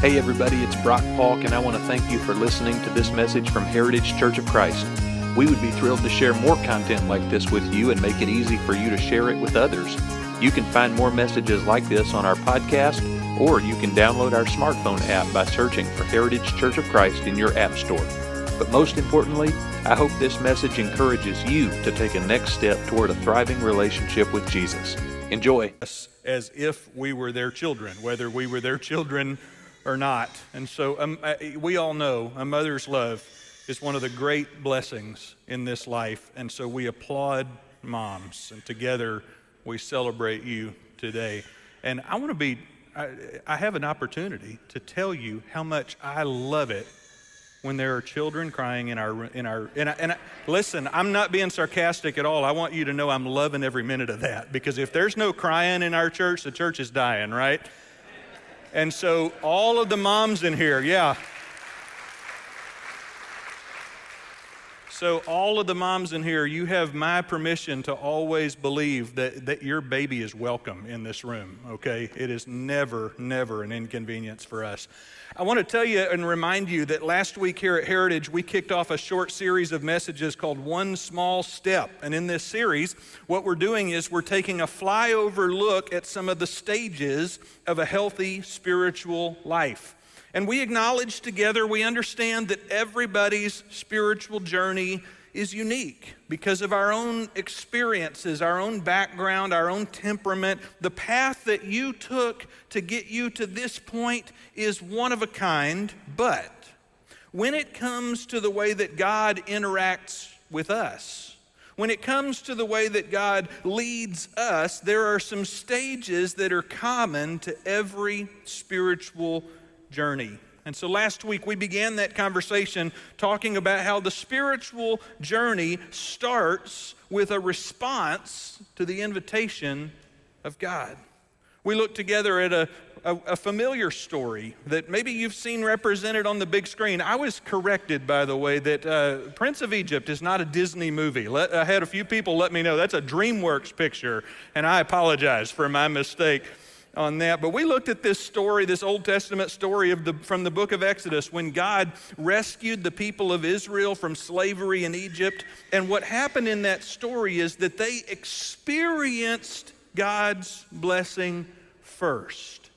Hey, everybody, it's Brock Falk, and I want to thank you for listening to this message from Heritage Church of Christ. We would be thrilled to share more content like this with you and make it easy for you to share it with others. You can find more messages like this on our podcast, or you can download our smartphone app by searching for Heritage Church of Christ in your App Store. But most importantly, I hope this message encourages you to take a next step toward a thriving relationship with Jesus. Enjoy. As if we were their children, whether we were their children or not. And so um, we all know a mother's love is one of the great blessings in this life. And so we applaud moms, and together we celebrate you today. And I want to be, I, I have an opportunity to tell you how much I love it when there are children crying in our in our and, I, and I, listen i'm not being sarcastic at all i want you to know i'm loving every minute of that because if there's no crying in our church the church is dying right and so, all of the moms in here, yeah. So, all of the moms in here, you have my permission to always believe that, that your baby is welcome in this room, okay? It is never, never an inconvenience for us. I want to tell you and remind you that last week here at Heritage, we kicked off a short series of messages called One Small Step. And in this series, what we're doing is we're taking a flyover look at some of the stages of a healthy spiritual life. And we acknowledge together, we understand that everybody's spiritual journey is unique because of our own experiences, our own background, our own temperament. The path that you took to get you to this point is one of a kind, but when it comes to the way that God interacts with us, when it comes to the way that God leads us, there are some stages that are common to every spiritual journey. And so last week we began that conversation talking about how the spiritual journey starts with a response to the invitation of God. We looked together at a, a, a, familiar story that maybe you've seen represented on the big screen. I was corrected, by the way, that uh, Prince of Egypt is not a Disney movie. Let, I had a few people let me know that's a DreamWorks picture, and I apologize for my mistake on that. But we looked at this story, this Old Testament story of the, from the book of Exodus, when God rescued the people of Israel from slavery in Egypt. And what happened in that story is that they experienced God's blessing first.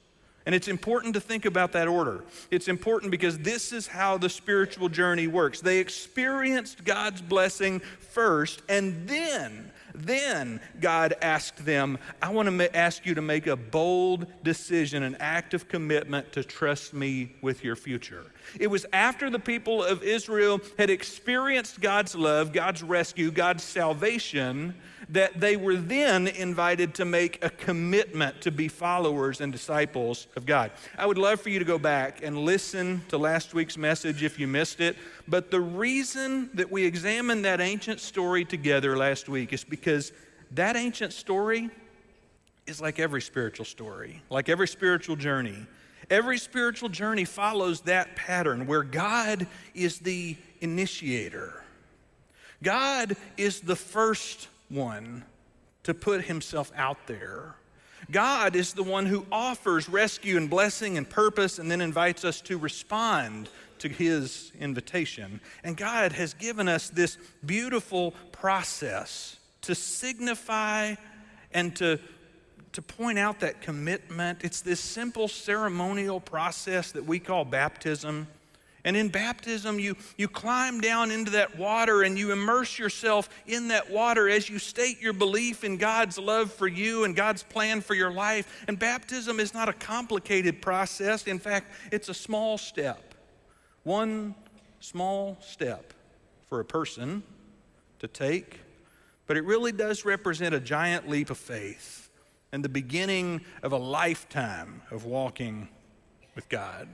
And it's important to think about that order. It's important because this is how the spiritual journey works. They experienced God's blessing first, and then then God asked them, I want to ma- ask you to make a bold decision, an act of commitment to trust me with your future. It was after the people of Israel had experienced God's love, God's rescue, God's salvation, that they were then invited to make a commitment to be followers and disciples of God. I would love for you to go back and listen to last week's message if you missed it. But the reason that we examined that ancient story together last week is because that ancient story is like every spiritual story, like every spiritual journey. Every spiritual journey follows that pattern where God is the initiator. God is the first one to put himself out there. God is the one who offers rescue and blessing and purpose and then invites us to respond to his invitation. And God has given us this beautiful process to signify and to, to point out that commitment. It's this simple ceremonial process that we call baptism. And in baptism, you, you climb down into that water and you immerse yourself in that water as you state your belief in God's love for you and God's plan for your life. And baptism is not a complicated process. In fact, it's a small step. One small step for a person to take, but it really does represent a giant leap of faith and the beginning of a lifetime of walking with God.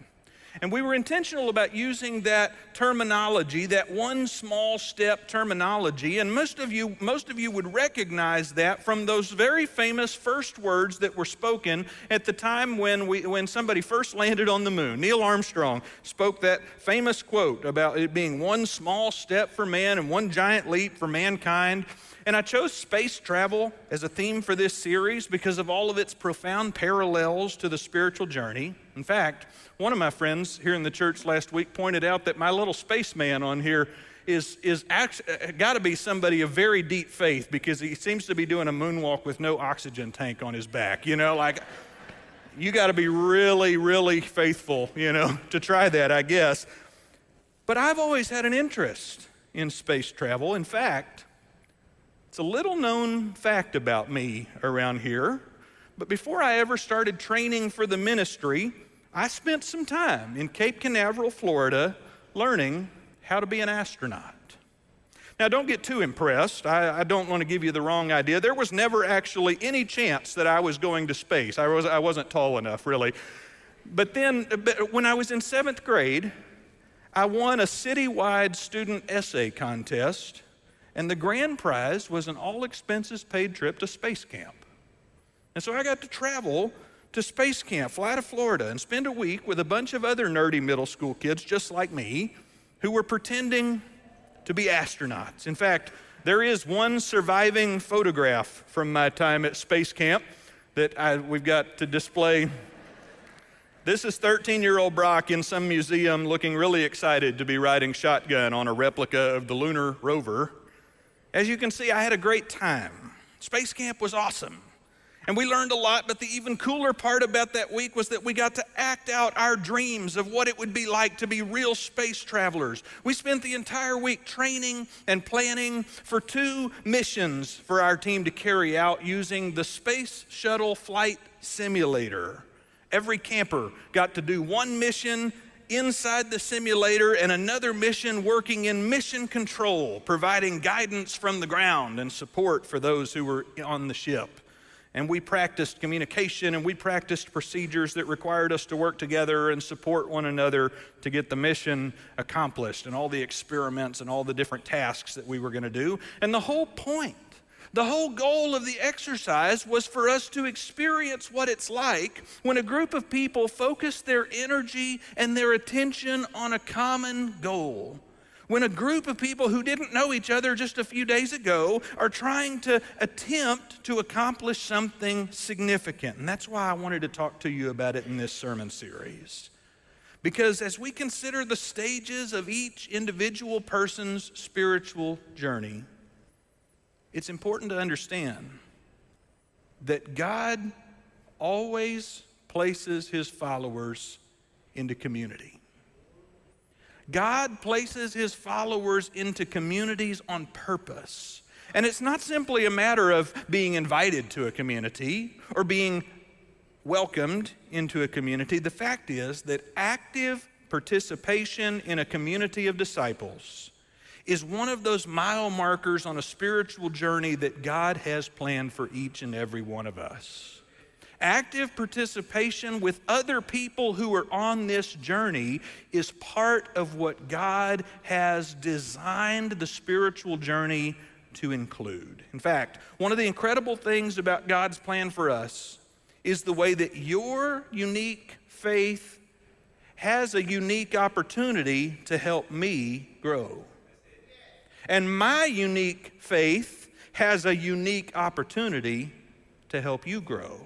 And we were intentional about using that terminology, that one small step terminology. And most of you, most of you would recognize that from those very famous first words that were spoken at the time when, we, when somebody first landed on the moon. Neil Armstrong spoke that famous quote about it being one small step for man and one giant leap for mankind. And I chose space travel as a theme for this series because of all of its profound parallels to the spiritual journey. In fact, one of my friends here in the church last week pointed out that my little spaceman on here is, is uh, uh, got to be somebody of very deep faith because he seems to be doing a moonwalk with no oxygen tank on his back. You know, like you got to be really, really faithful, you know, to try that, I guess. But I've always had an interest in space travel. In fact, it's a little known fact about me around here. But before I ever started training for the ministry, I spent some time in Cape Canaveral, Florida, learning how to be an astronaut. Now, don't get too impressed. I, I, don't want to give you the wrong idea. There was never actually any chance that I was going to space. I, was, I wasn't tall enough, really. But then, but when I was in seventh grade, I won a citywide student essay contest, and the grand prize was an all expenses paid trip to space camp. And so I got to travel to space camp, fly to Florida, and spend a week with a bunch of other nerdy middle school kids just like me who were pretending to be astronauts. In fact, there is one surviving photograph from my time at space camp that I, we've got to display. This is 13 year old Brock in some museum looking really excited to be riding shotgun on a replica of the lunar rover. As you can see, I had a great time. Space camp was awesome. And we learned a lot, but the even cooler part about that week was that we got to act out our dreams of what it would be like to be real space travelers. We spent the entire week training and planning for two missions for our team to carry out using the Space Shuttle Flight Simulator. Every camper got to do one mission inside the simulator and another mission working in mission control, providing guidance from the ground and support for those who were on the ship and we practiced communication and we practiced procedures that required us to work together and support one another to get the mission accomplished and all the experiments and all the different tasks that we were going to do. And the whole point, the whole goal of the exercise was for us to experience what it's like when a group of people focus their energy and their attention on a common goal when a group of people who didn't know each other just a few days ago are trying to attempt to accomplish something significant. And that's why I wanted to talk to you about it in this sermon series. Because as we consider the stages of each individual person's spiritual journey, it's important to understand that God always places his followers into community. God places his followers into communities on purpose. And it's not simply a matter of being invited to a community or being welcomed into a community. The fact is that active participation in a community of disciples is one of those mile markers on a spiritual journey that God has planned for each and every one of us active participation with other people who are on this journey is part of what God has designed the spiritual journey to include. In fact, one of the incredible things about God's plan for us is the way that your unique faith has a unique opportunity to help me grow. And my unique faith has a unique opportunity to help you grow.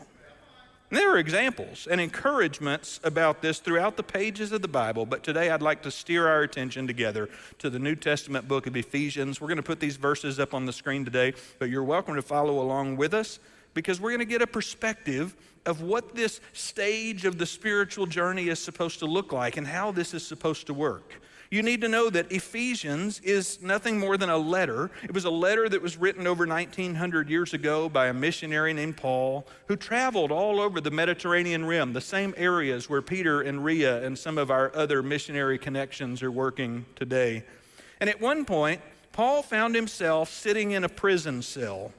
And there are examples and encouragements about this throughout the pages of the Bible, but today I'd like to steer our attention together to the New Testament book of Ephesians. We're going to put these verses up on the screen today, but you're welcome to follow along with us because we're going to get a perspective of what this stage of the spiritual journey is supposed to look like and how this is supposed to work you need to know that Ephesians is nothing more than a letter. It was a letter that was written over 1900 years ago by a missionary named Paul who traveled all over the Mediterranean rim, the same areas where Peter and Ria and some of our other missionary connections are working today. And at one point, Paul found himself sitting in a prison cell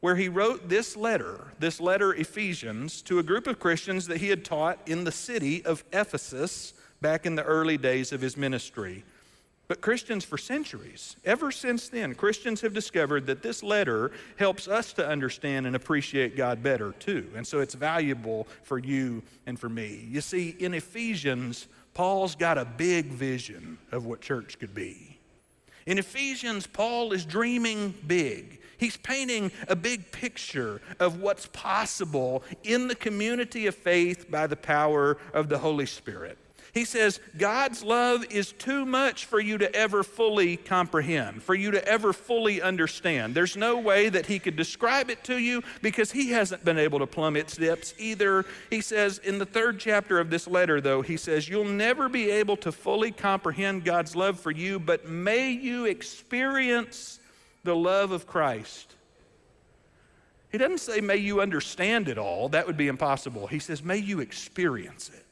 where he wrote this letter, this letter, Ephesians, to a group of Christians that he had taught in the city of Ephesus back in the early days of his ministry. But Christians, for centuries, ever since then, Christians have discovered that this letter helps us to understand and appreciate God better, too. And so it's valuable for you and for me. You see, in Ephesians, Paul's got a big vision of what church could be. In Ephesians, Paul is dreaming big. He's painting a big picture of what's possible in the community of faith by the power of the Holy Spirit. He says, God's love is too much for you to ever fully comprehend, for you to ever fully understand. There's no way that He could describe it to you because He hasn't been able to plumb its depths either. He says in the third chapter of this letter, though, He says, You'll never be able to fully comprehend God's love for you, but may you experience the love of Christ. He doesn't say, May you understand it all. That would be impossible. He says, May you experience it.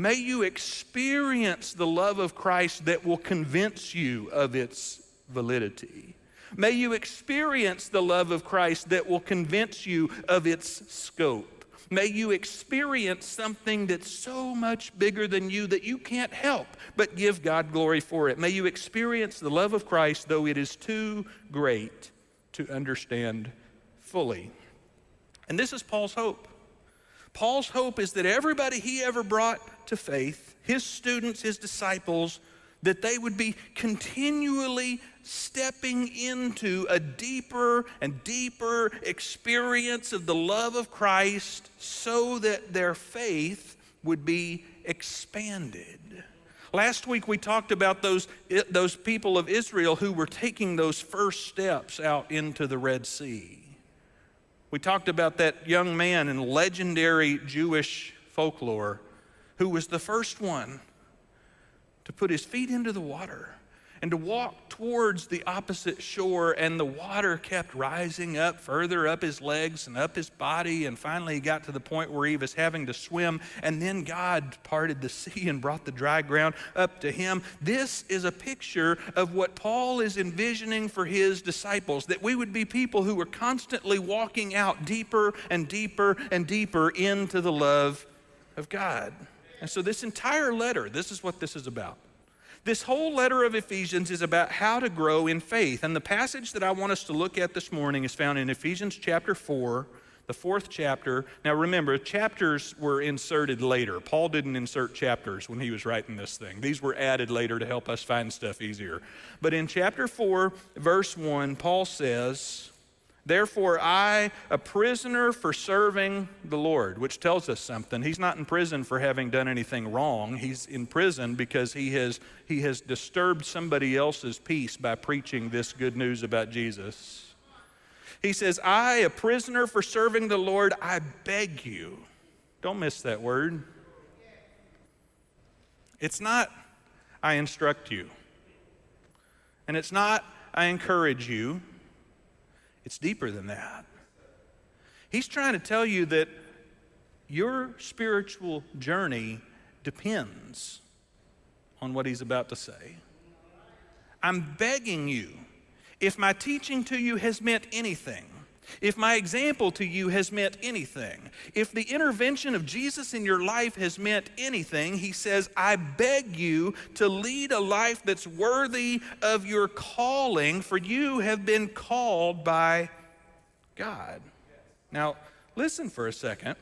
May you experience the love of Christ that will convince you of its validity. May you experience the love of Christ that will convince you of its scope. May you experience something that's so much bigger than you that you can't help but give God glory for it. May you experience the love of Christ, though it is too great to understand fully. And this is Paul's hope. Paul's hope is that everybody he ever brought to faith, his students, his disciples, that they would be continually stepping into a deeper and deeper experience of the love of Christ so that their faith would be expanded. Last week we talked about those, those people of Israel who were taking those first steps out into the Red Sea. We talked about that young man in legendary Jewish folklore who was the first one to put his feet into the water and to walk towards the opposite shore, and the water kept rising up further up his legs and up his body, and finally he got to the point where he was having to swim, and then God parted the sea and brought the dry ground up to him. This is a picture of what Paul is envisioning for his disciples that we would be people who were constantly walking out deeper and deeper and deeper into the love of God. And so, this entire letter, this is what this is about. This whole letter of Ephesians is about how to grow in faith. And the passage that I want us to look at this morning is found in Ephesians chapter 4, the fourth chapter. Now, remember, chapters were inserted later. Paul didn't insert chapters when he was writing this thing, these were added later to help us find stuff easier. But in chapter 4, verse 1, Paul says, Therefore, I, a prisoner for serving the Lord, which tells us something. He's not in prison for having done anything wrong. He's in prison because he has, he has disturbed somebody else's peace by preaching this good news about Jesus. He says, I, a prisoner for serving the Lord, I beg you. Don't miss that word. It's not, I instruct you. And it's not, I encourage you. It's deeper than that. He's trying to tell you that your spiritual journey depends on what he's about to say. I'm begging you, if my teaching to you has meant anything, if my example to you has meant anything, if the intervention of Jesus in your life has meant anything, he says, I beg you to lead a life that's worthy of your calling, for you have been called by God. Now, listen for a second,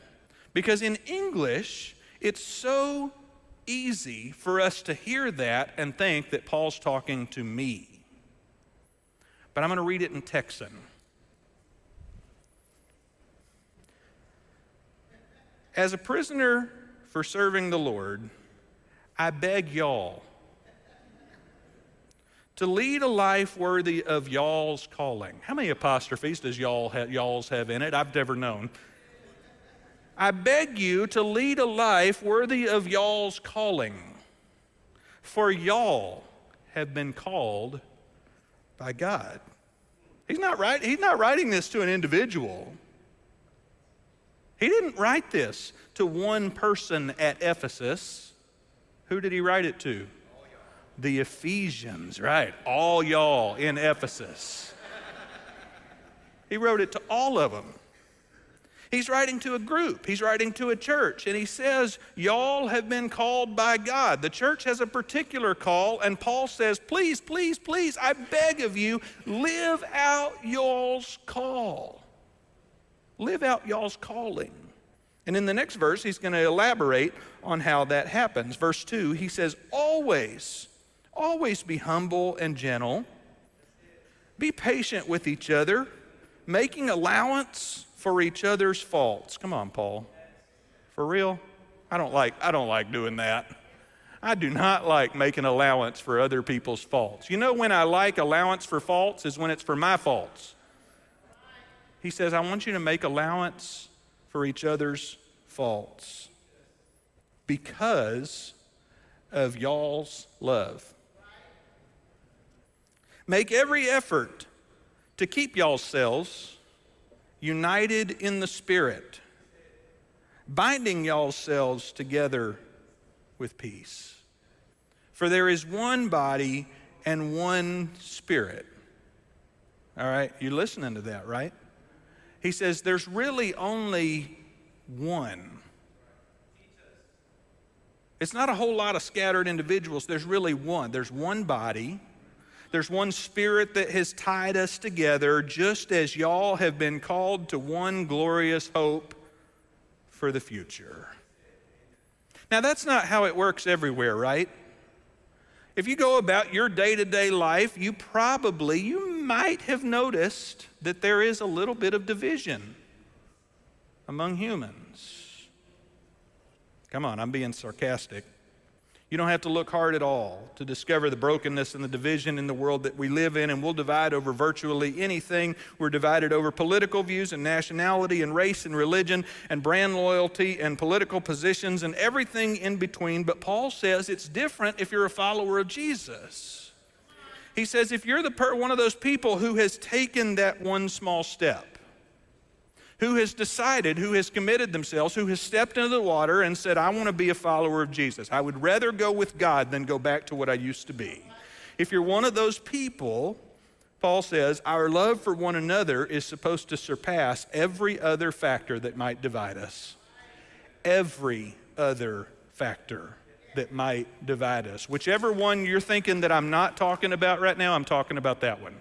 because in English, it's so easy for us to hear that and think that Paul's talking to me. But I'm going to read it in Texan. As a prisoner for serving the Lord, I beg y'all to lead a life worthy of y'all's calling. How many apostrophes does y'all have, y'all's have in it? I've never known. I beg you to lead a life worthy of y'all's calling, for y'all have been called by God. He's not, write, he's not writing this to an individual. He didn't write this to one person at Ephesus. Who did he write it to? The Ephesians, right? All y'all in Ephesus. He wrote it to all of them. He's writing to a group, he's writing to a church, and he says, Y'all have been called by God. The church has a particular call, and Paul says, Please, please, please, I beg of you, live out y'all's call. Live out y'all's calling. And in the next verse, he's going to elaborate on how that happens. Verse 2, he says, Always, Always be humble and gentle. Be patient with each other, making allowance for each other's faults. Come on, Paul. For real? I don't like I don't like doing that. I do not like making allowance for other people's faults. You know when I like allowance for faults is when it's for my faults. He says, I want you to make allowance for each other's faults because of y'all's love. Make every effort to keep y'all's selves united in the Spirit, binding y'all's selves together with peace. For there is one body and one Spirit. All right, you're listening to that, right? He says there's really only one. It's not a whole lot of scattered individuals. There's really one. There's one body. There's one spirit that has tied us together, just as y'all have been called to one glorious hope for the future. Now, that's not how it works everywhere, right? If you go about your day to day life, you probably, you might have noticed that there is a little bit of division among humans. Come on, I'm being sarcastic. You don't have to look hard at all to discover the brokenness and the division in the world that we live in, and we'll divide over virtually anything. We're divided over political views and nationality and race and religion and brand loyalty and political positions and everything in between. But Paul says it's different if you're a follower of Jesus. He says if you're the per- one of those people who has taken that one small step, who has decided, who has committed themselves, who has stepped into the water and said, I want to be a follower of Jesus. I would rather go with God than go back to what I used to be. If you're one of those people, Paul says, our love for one another is supposed to surpass every other factor that might divide us. Every other factor that might divide us. Whichever one you're thinking that I'm not talking about right now, I'm talking about that one.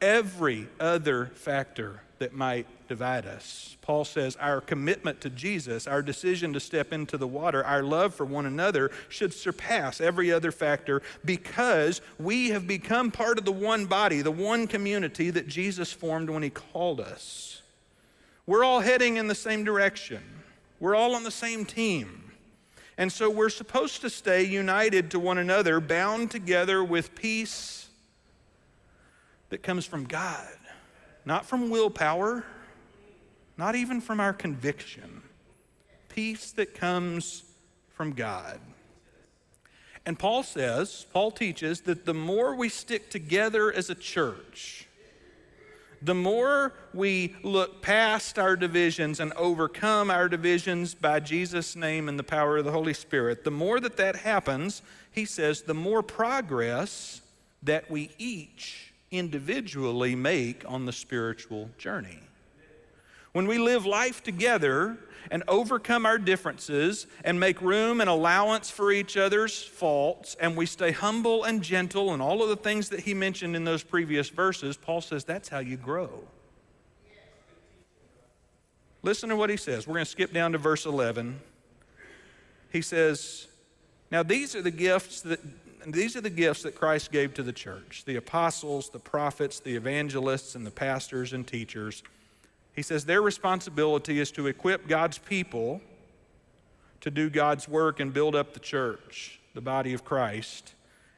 Every other factor that might divide us. Paul says our commitment to Jesus, our decision to step into the water, our love for one another should surpass every other factor because we have become part of the one body, the one community that Jesus formed when he called us. We're all heading in the same direction, we're all on the same team. And so we're supposed to stay united to one another, bound together with peace that comes from God not from willpower, not even from our conviction. Peace that comes from God. And Paul says, Paul teaches that the more we stick together as a church, the more we look past our divisions and overcome our divisions by Jesus' name and the power of the Holy Spirit, the more that that happens, he says, the more progress that we each individually make on the spiritual journey. When we live life together and overcome our differences and make room and allowance for each other's faults, and we stay humble and gentle and all of the things that he mentioned in those previous verses, Paul says that's how you grow. Listen to what he says. We're going to skip down to verse 11. He says, Now these are the gifts that these are the gifts that Christ gave to the church the apostles, the prophets, the evangelists, and the pastors and teachers. He says their responsibility is to equip God's people to do God's work and build up the church, the body of Christ.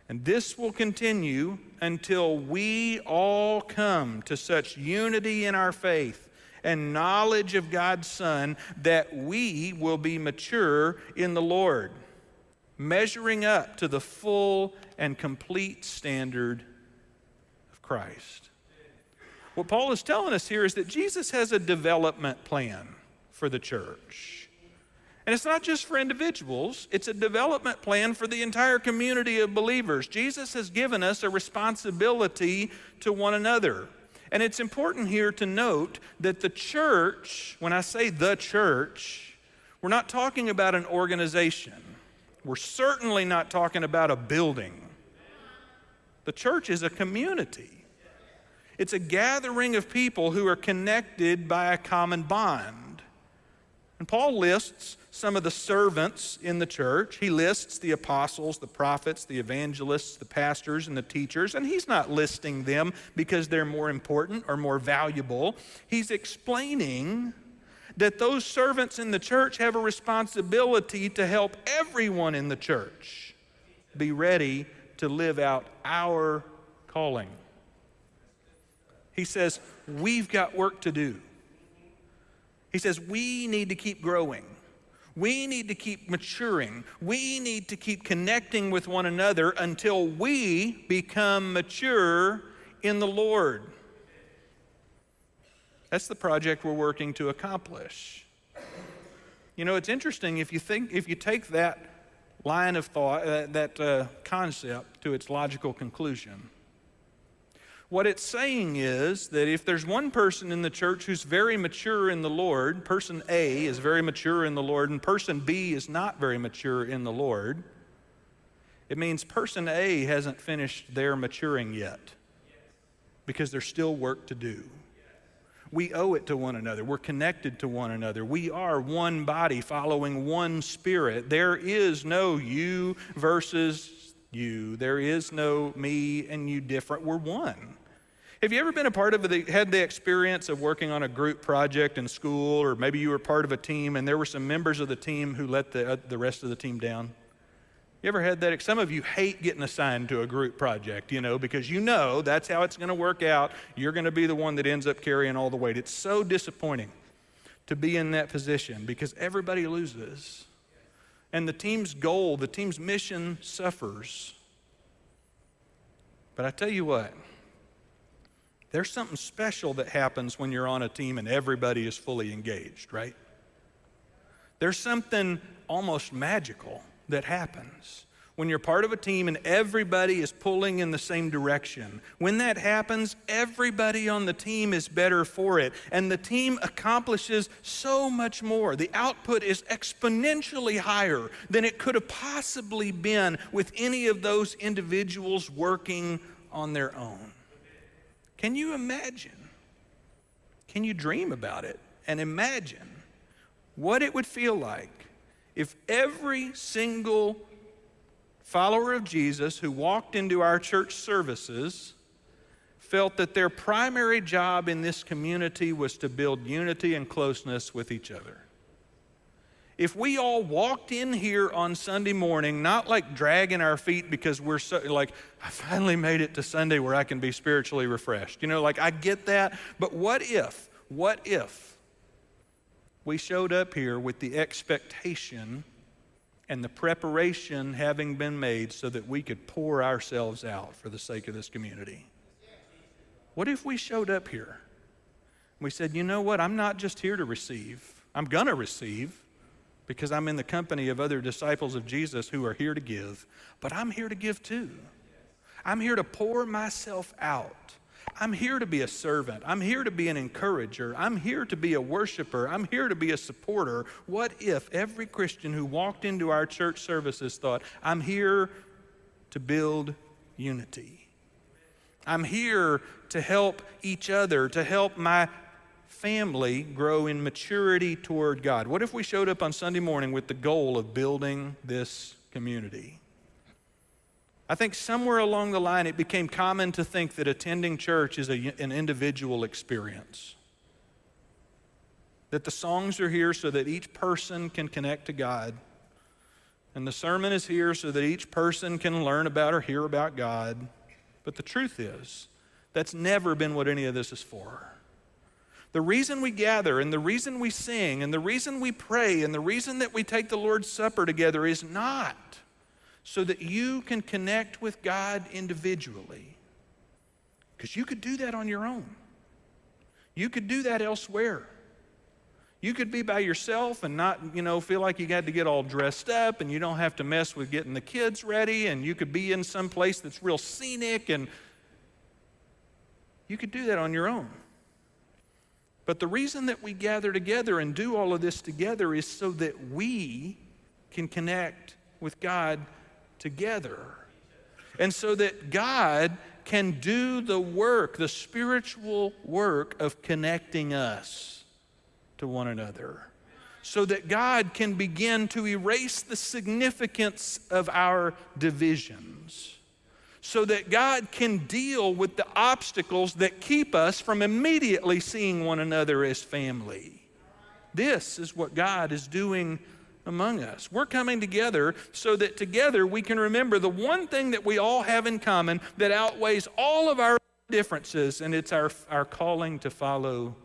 And this will continue until we all come to such unity in our faith and knowledge of God's Son that we will be mature in the Lord measuring up to the full and complete standard of Christ. What Paul is telling us here is that Jesus has a development plan for the church. And it's not just for individuals, it's a development plan for the entire community of believers. Jesus has given us a responsibility to one another. And it's important here to note that the church, when I say the church, we're not talking about an organization. We're certainly not talking about a building. The church is a community, it's a gathering of people who are connected by a common bond. And Paul lists some of the servants in the church. He lists the apostles, the prophets, the evangelists, the pastors, and the teachers. And he's not listing them because they're more important or more valuable. He's explaining that those servants in the church have a responsibility to help everyone in the church be ready to live out our calling. He says, We've got work to do. He says, We need to keep growing. We need to keep maturing. We need to keep connecting with one another until we become mature in the Lord. That's the project we're working to accomplish. You know, it's interesting if you think if you take that line of thought, uh, that uh, concept to its logical conclusion. What it's saying is that if there's one person in the church who's very mature in the Lord, person A is very mature in the Lord, and person B is not very mature in the Lord, it means person A hasn't finished their maturing yet because there's still work to do. We owe it to one another. We're connected to one another. We are one body following one spirit. There is no you versus you. There is no me and you different. We're one. Have you ever been a part of the, had the experience of working on a group project in school, or maybe you were part of a team and there were some members of the team who let the, uh, the rest of the team down? You ever had that? Some of you hate getting assigned to a group project, you know, because you know that's how it's going to work out. You're going to be the one that ends up carrying all the weight. It's so disappointing to be in that position because everybody loses. And the team's goal, the team's mission suffers. But I tell you what, there's something special that happens when you're on a team and everybody is fully engaged, right? There's something almost magical that happens when you're part of a team and everybody is pulling in the same direction. When that happens, everybody on the team is better for it, and the team accomplishes so much more. The output is exponentially higher than it could have possibly been with any of those individuals working on their own. Can you imagine? Can you dream about it and imagine what it would feel like if every single follower of Jesus who walked into our church services felt that their primary job in this community was to build unity and closeness with each other? If we all walked in here on Sunday morning, not like dragging our feet because we're so, like, I finally made it to Sunday where I can be spiritually refreshed. You know, like I get that, but what if, what if we showed up here with the expectation and the preparation having been made so that we could pour ourselves out for the sake of this community? What if we showed up here? We said, you know what? I'm not just here to receive, I'm going to receive because I'm in the company of other disciples of Jesus who are here to give, but I'm here to give too. I'm here to pour myself out. I'm here to be a servant. I'm here to be an encourager. I'm here to be a worshiper. I'm here to be a supporter. What if every Christian who walked into our church services thought, I'm here to build unity? I'm here to help each other, to help my family grow in maturity toward God? What if we showed up on Sunday morning with the goal of building this community? I think somewhere along the line it became common to think that attending church is a, an individual experience. That the songs are here so that each person can connect to God. And the sermon is here so that each person can learn about or hear about God. But the truth is, that's never been what any of this is for. The reason we gather and the reason we sing and the reason we pray and the reason that we take the Lord's Supper together is not so that you can connect with God individually. Because you could do that on your own. You could do that elsewhere. You could be by yourself and not, you know, feel like you got to get all dressed up and you don't have to mess with getting the kids ready and you could be in some place that's real scenic and you could do that on your own. But the reason that we gather together and do all of this together is so that we can connect with God together. And so that God can do the work, the spiritual work of connecting us to one another. so that God can begin to erase the significance of our divisions, so that God can deal with the obstacles that keep us from immediately seeing one another as family. This is what God is doing among us. We're coming together so that together we can remember the one thing that we all have in common that outweighs all of our differences, and it's our, our calling to follow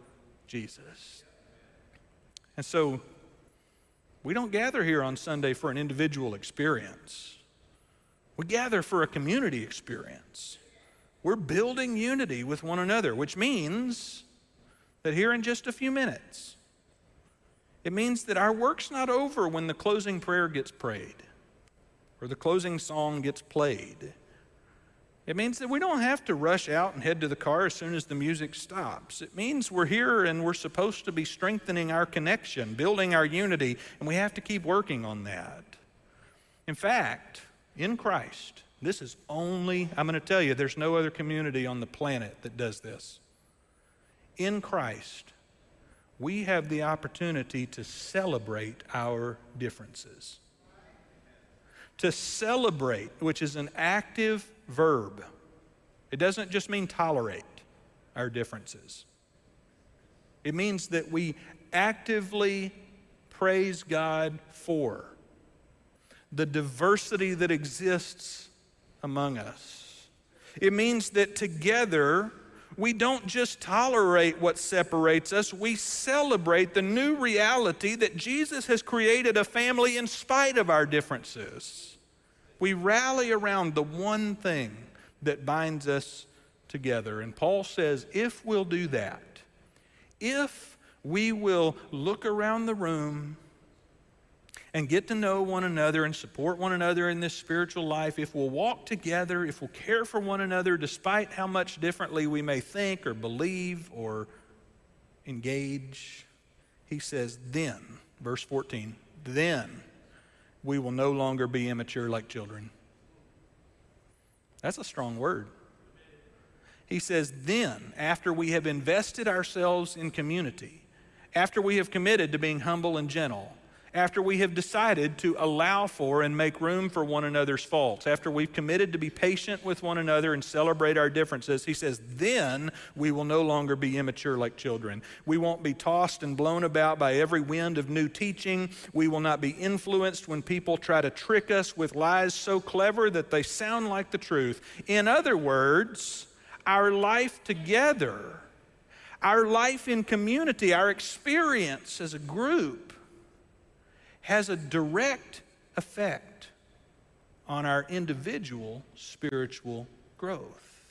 Jesus. And so we don't gather here on Sunday for an individual experience. We gather for a community experience. We're building unity with one another, which means that here in just a few minutes, it means that our work's not over when the closing prayer gets prayed or the closing song gets played. It means that we don't have to rush out and head to the car as soon as the music stops. It means we're here and we're supposed to be strengthening our connection, building our unity, and we have to keep working on that. In fact, in Christ, this is only, I'm going to tell you, there's no other community on the planet that does this. In Christ, we have the opportunity to celebrate our differences. To celebrate, which is an active verb, it doesn't just mean tolerate our differences. It means that we actively praise God for the diversity that exists among us. It means that together we don't just tolerate what separates us, we celebrate the new reality that Jesus has created a family in spite of our differences. We rally around the one thing that binds us together. And Paul says if we'll do that, if we will look around the room and get to know one another and support one another in this spiritual life, if we'll walk together, if we'll care for one another despite how much differently we may think or believe or engage, he says, then, verse 14, then we will no longer be immature like children. That's a strong word. He says, then, after we have invested ourselves in community, after we have committed to being humble and gentle, after we have decided to allow for and make room for one another's faults, after we've committed to be patient with one another and celebrate our differences, he says, then we will no longer be immature like children. We won't be tossed and blown about by every wind of new teaching. We will not be influenced when people try to trick us with lies so clever that they sound like the truth. In other words, our life together, our life in community, our experience as a group, has a direct effect on our individual spiritual growth.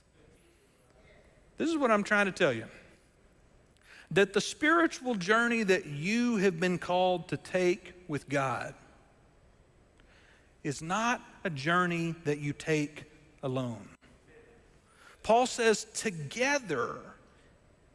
This is what I'm trying to tell you that the spiritual journey that you have been called to take with God is not a journey that you take alone. Paul says, together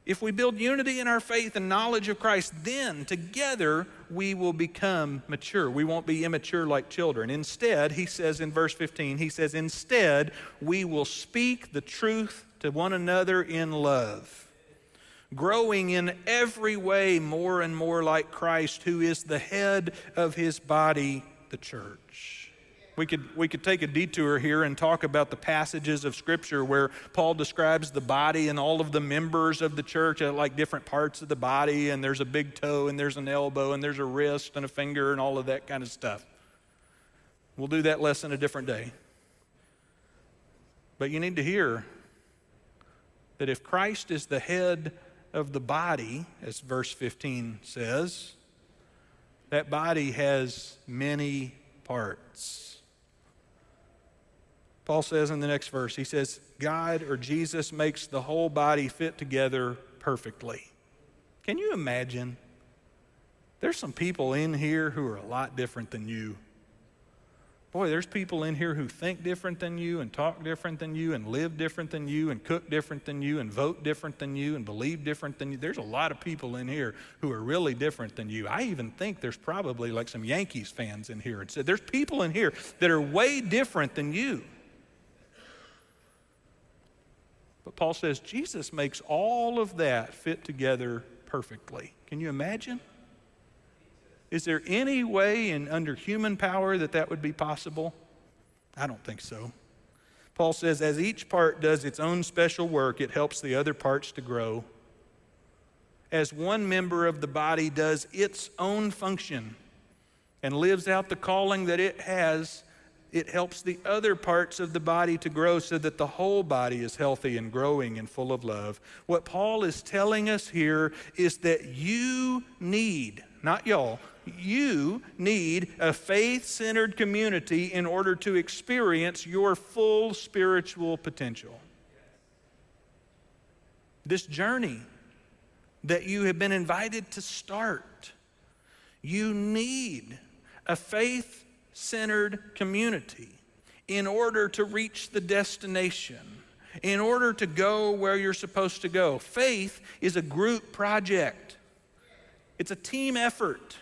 if we build unity in our faith and knowledge of Christ, then together we will become mature. We won't be immature like children. Instead, he says in verse 15, he says, instead, we will speak the truth to one another in love, growing in every way more and more like Christ, who is the head of his body, the church. We could, we could take a detour here and talk about the passages of Scripture where Paul describes the body and all of the members of the church uh, like different parts of the body, and there's a big toe, and there's an elbow, and there's a wrist, and a finger, and all of that kind of stuff. We'll do that lesson a different day. But you need to hear that if Christ is the head of the body, as verse 15 says, that body has many parts. Paul says in the next verse, he says, God or Jesus makes the whole body fit together perfectly. Can you imagine? There's some people in here who are a lot different than you. Boy, there's people in here who think different than you and talk different than you and live different than you and cook different than you and vote different than you and believe different than you. There's a lot of people in here who are really different than you. I even think there's probably like some Yankees fans in here. And said there's people in here that are way different than you. But Paul says Jesus makes all of that fit together perfectly. Can you imagine? Is there any way in under human power that that would be possible? I don't think so. Paul says, as each part does its own special work, it helps the other parts to grow. As one member of the body does its own function and lives out the calling that it has, it helps the other parts of the body to grow so that the whole body is healthy and growing and full of love. What Paul is telling us here is that you need, not y'all, you need a faith centered community in order to experience your full spiritual potential. This journey that you have been invited to start, you need a faith centered community in order to reach the destination, in order to go where you're supposed to go. Faith is a group project, it's a team effort.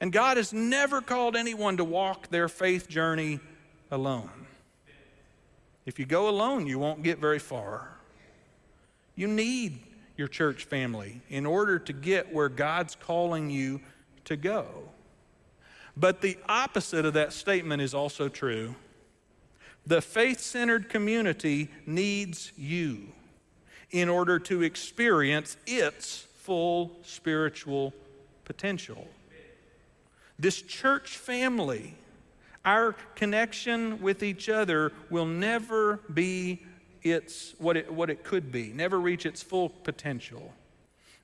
And God has never called anyone to walk their faith journey alone. If you go alone, you won't get very far. You need your church family in order to get where God's calling you to go. But the opposite of that statement is also true. The faith centered community needs you in order to experience its full spiritual potential. This church family, our connection with each other will never be its, what, it, what it could be, never reach its full potential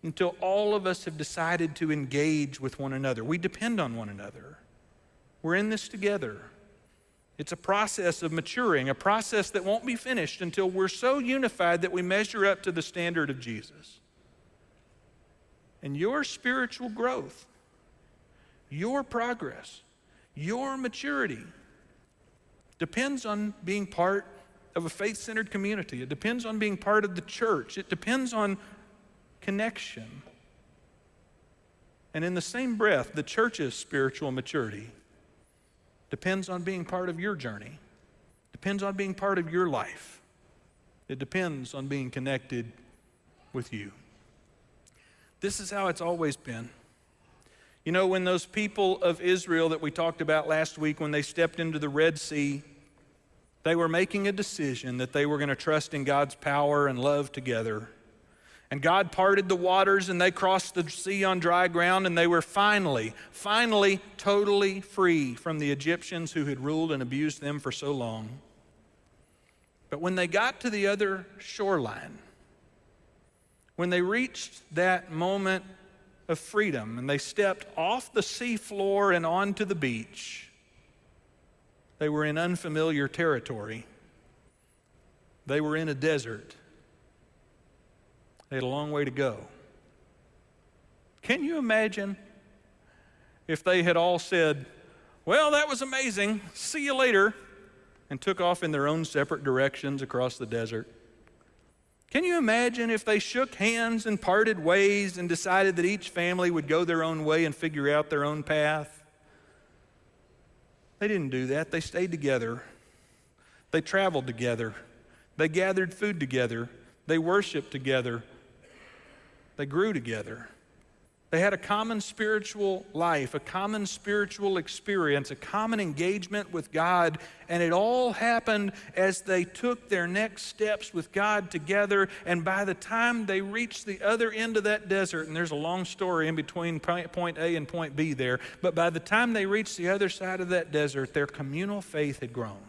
until all of us have decided to engage with one another. We depend on one another. We're in this together. It's a process of maturing, a process that won't be finished until we're so unified that we measure up to the standard of Jesus. And your spiritual growth your progress, your maturity depends on being part of a faith centered community. It depends on being part of the church. It depends on connection. And in the same breath, the church's spiritual maturity depends on being part of your journey, depends on being part of your life. It depends on being connected with you. This is how it's always been. You know, when those people of Israel that we talked about last week, when they stepped into the Red Sea, they were making a decision that they were going to trust in God's power and love together. And God parted the waters and they crossed the sea on dry ground and they were finally, finally totally free from the Egyptians who had ruled and abused them for so long. But when they got to the other shoreline, when they reached that moment of freedom and they stepped off the seafloor and onto the beach. They were in unfamiliar territory. They were in a desert. They had a long way to go. Can you imagine if they had all said, Well, that was amazing. See you later, and took off in their own separate directions across the desert? Can you imagine if they shook hands and parted ways and decided that each family would go their own way and figure out their own path? They didn't do that. They stayed together. They traveled together. They gathered food together. They worshiped together. They grew together. They had a common spiritual life, a common spiritual experience, a common engagement with God, and it all happened as they took their next steps with God together. And by the time they reached the other end of that desert, and there's a long story in between point A and point B there, but by the time they reached the other side of that desert, their communal faith had grown.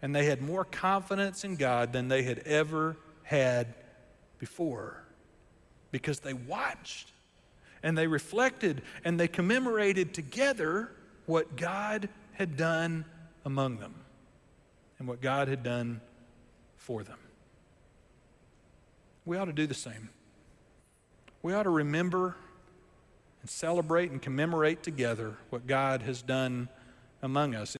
And they had more confidence in God than they had ever had before because they watched and they reflected and they commemorated together what God had done among them and what God had done for them. We ought to do the same. We ought to remember and celebrate and commemorate together what God has done among us.